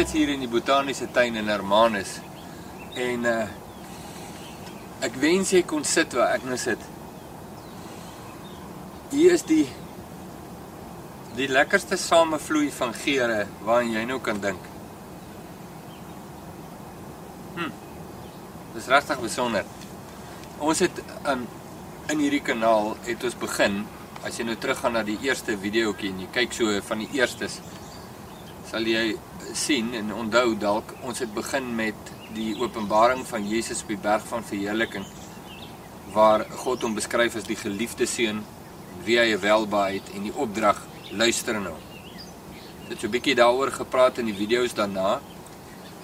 steeds hier in die botaniese tuin in Hermanus en uh ek wens jy kon sit waar ek nou sit. Hier is die die lekkerste samevloei van geure waaraan jy nou kan dink. Hm. Dis regtig besonder. Ons het um, in hierdie kanaal het ons begin as jy nou teruggaan na die eerste videoetjie en jy kyk so van die eerstes sal jy sien en onthou dalk ons het begin met die openbaring van Jesus op die berg van verheerliking waar God hom beskryf as die geliefde seun wie hy welbaait en die opdrag luister na hom. Dit het so 'n bietjie daaroor gepraat in die video's daarna.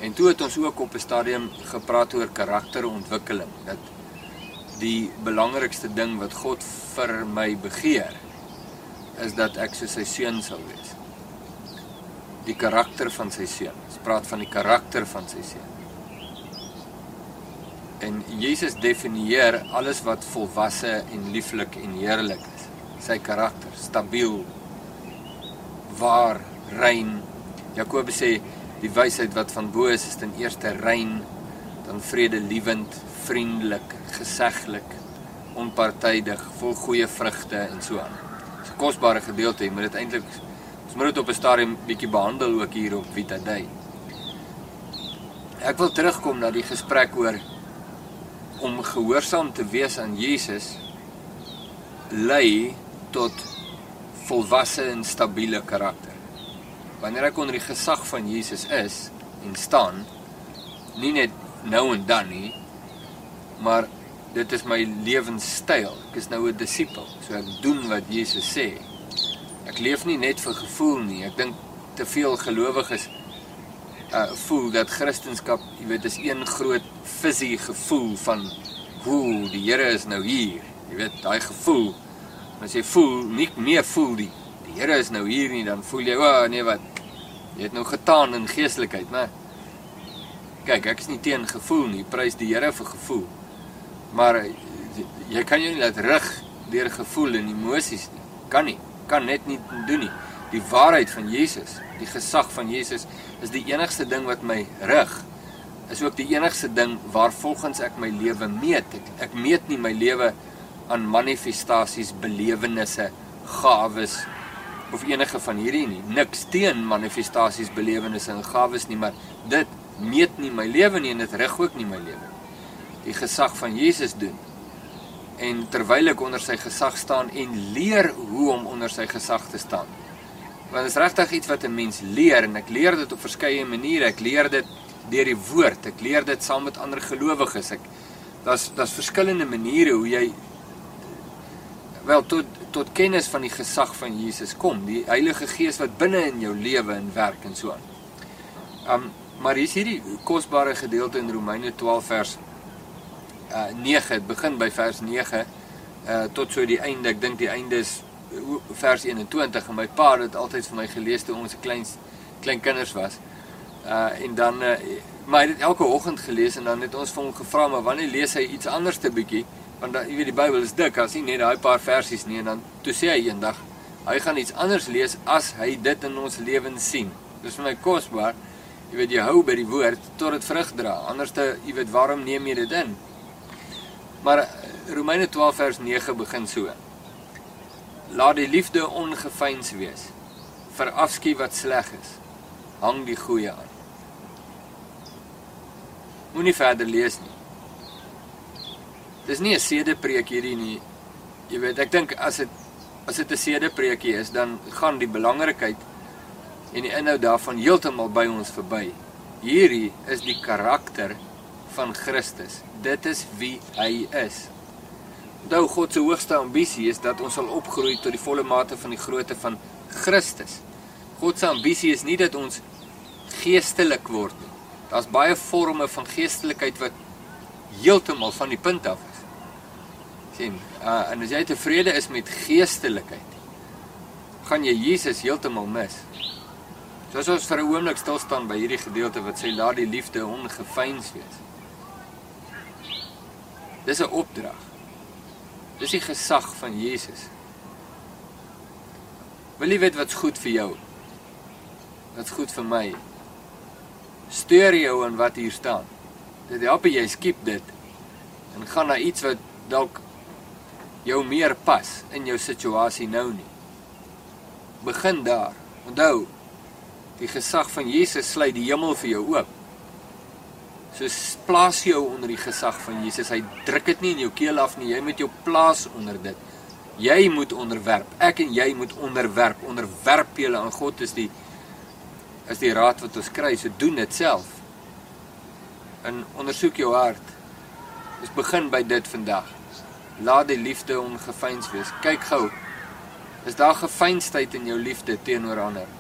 En toe het ons ook op 'n stadium gepraat oor karakterontwikkeling. Dat die belangrikste ding wat God vir my begeer is dat ek soos sy seun sal wees die karakter van sy seun. Ons praat van die karakter van sy seun. En Jesus definieer alles wat volwasse en lieflik en heerlik is. Sy karakter, stabiel, waar, rein. Jakobus sê die wysheid wat van bo is is ten eerste rein, dan vredelewend, vriendelik, geseglik, onpartydig, vol goeie vrugte en so aan. 'n kosbare gedeelte, jy moet dit eintlik moet dit op 'n stadium bietjie behandel ook hier op Vita Day. Ek wil terugkom na die gesprek oor om gehoorsaam te wees aan Jesus lei tot volwasse en stabiele karakter. Wanneer ek onder die gesag van Jesus is en staan, nie net nou en dan nie, maar dit is my lewenstyl. Ek is nou 'n disipel, so ek doen wat Jesus sê ek leef nie net vir gevoel nie. Ek dink te veel gelowiges uh voel dat Christendom, jy weet, is een groot visie gevoel van hoe die Here is nou hier. Jy weet, daai gevoel. As jy voel nie meer voel die die Here is nou hier nie, dan voel jy, o oh, nee wat. Jy het nou getaan in geestelikheid, né? Kyk, ek is nie teen gevoel nie. Prys die Here vir gevoel. Maar jy kan jou nie laat rig deur gevoel en emosies nie. Kan nie kan net nie doen nie. Die waarheid van Jesus, die gesag van Jesus is die enigste ding wat my rig. Is ook die enigste ding waar volgens ek my lewe meet. Ek, ek meet nie my lewe aan manifestasies, belewennisse, gawes of enige van hierdie nie. Niks teen manifestasies, belewennisse en gawes nie, maar dit meet nie my lewe nie en dit rig ook nie my lewe. Die gesag van Jesus doen en terwyl ek onder sy gesag staan en leer hoe om onder sy gesag te staan. Want dit is regtig iets wat 'n mens leer en ek leer dit op verskeie maniere. Ek leer dit deur die woord. Ek leer dit saam met ander gelowiges. Ek daar's daar's verskillende maniere hoe jy wel tot tot kennis van die gesag van Jesus kom. Die Heilige Gees wat binne in jou lewe en werk en so aan. Um maar hier is hierdie kosbare gedeelte in Romeine 12 vers uh 9 dit begin by vers 9 uh tot so die einde. Ek dink die einde is vers 21 en my pa het altyd vir my gelees toe ons klein klein kinders was. Uh en dan uh, maar hy het elke oggend gelees en dan het ons vir hom gevra maar wanneer lees hy iets anders te bietjie? Want dan jy weet die Bybel is dik as nie net daai paar versies nie en dan toe sê hy eendag hy gaan iets anders lees as hy dit in ons lewens sien. Dis vir my kosbaar. Jy weet jy hou by die woord tot dit vrug dra. Anders te jy weet waarom neem jy dit in Maar eh, Romeine 12 vers 9 begin so. Laat die liefde ongefeins wees. Verafskie wat sleg is. Hang die goeie aan. Moenie verder lees nie. Dis nie 'n sedepreek hierdie nie. Jy weet, ek dink as dit as dit 'n sedepreekie is, dan gaan die belangrikheid en die inhoud daarvan heeltemal by ons verby. Hierdie is die karakter van Christus. Dit is wie hy is. Onthou God se hoogste ambisie is dat ons sal opgroei tot die volle mate van die grootte van Christus. God se ambisie is nie dat ons geestelik word nie. Daar's baie forme van geestelikheid wat heeltemal van die punt af is. sien, uh, en as jy tevrede is met geestelikheid, gaan jy Jesus heeltemal mis. Soos ons vir 'n oomblik stil staan by hierdie gedeelte wat sê laat die liefde ongefeins wees. Dis 'n opdrag. Dis die gesag van Jesus. Wil jy weet wat's goed vir jou? Wat's goed vir my? Steur jou in wat hier staan. Dit help jy skiep dit en gaan na iets wat dalk jou meer pas in jou situasie nou nie. Begin daar. Onthou, die gesag van Jesus sluit die hemel vir jou oop. So plaas jou onder die gesag van Jesus. Hy druk dit nie in jou keel af nie. Jy moet jou plaas onder dit. Jy moet onderwerp. Ek en jy moet onderwerp. Onderwerp julle aan God is die is die raad wat ons kry. So doen dit self. En ondersoek jou hart. Ons begin by dit vandag. Laat die liefde ongefeins wees. Kyk gou. Is daar gefeinsheid in jou liefde teenoor ander?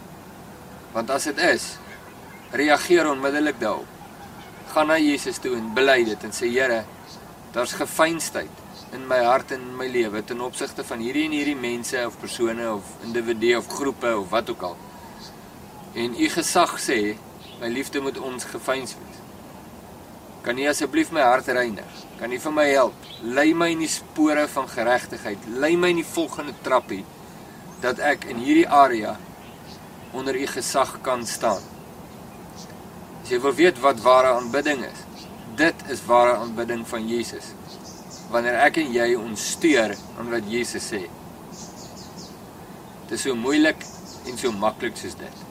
Want as dit is, reageer onmiddellik daarop. Gaan na Jesus toe en bely dit en sê Here, daar's gefeinsheid in my hart en in my lewe ten opsigte van hierdie en hierdie mense of persone of individue of groepe of wat ook al. En u gesag sê my liefde moet ons gefeins wees. Kan U asseblief my hart reinig? Kan U vir my help? Lei my in die spore van geregtigheid. Lei my in die volgende trappie dat ek in hierdie area onder U gesag kan staan. As jy wil weet wat ware aanbidding is, dit is ware aanbidding van Jesus. Wanneer ek en jy ons steur aan wat Jesus sê. Dit is so moeilik en so maklik soos dit.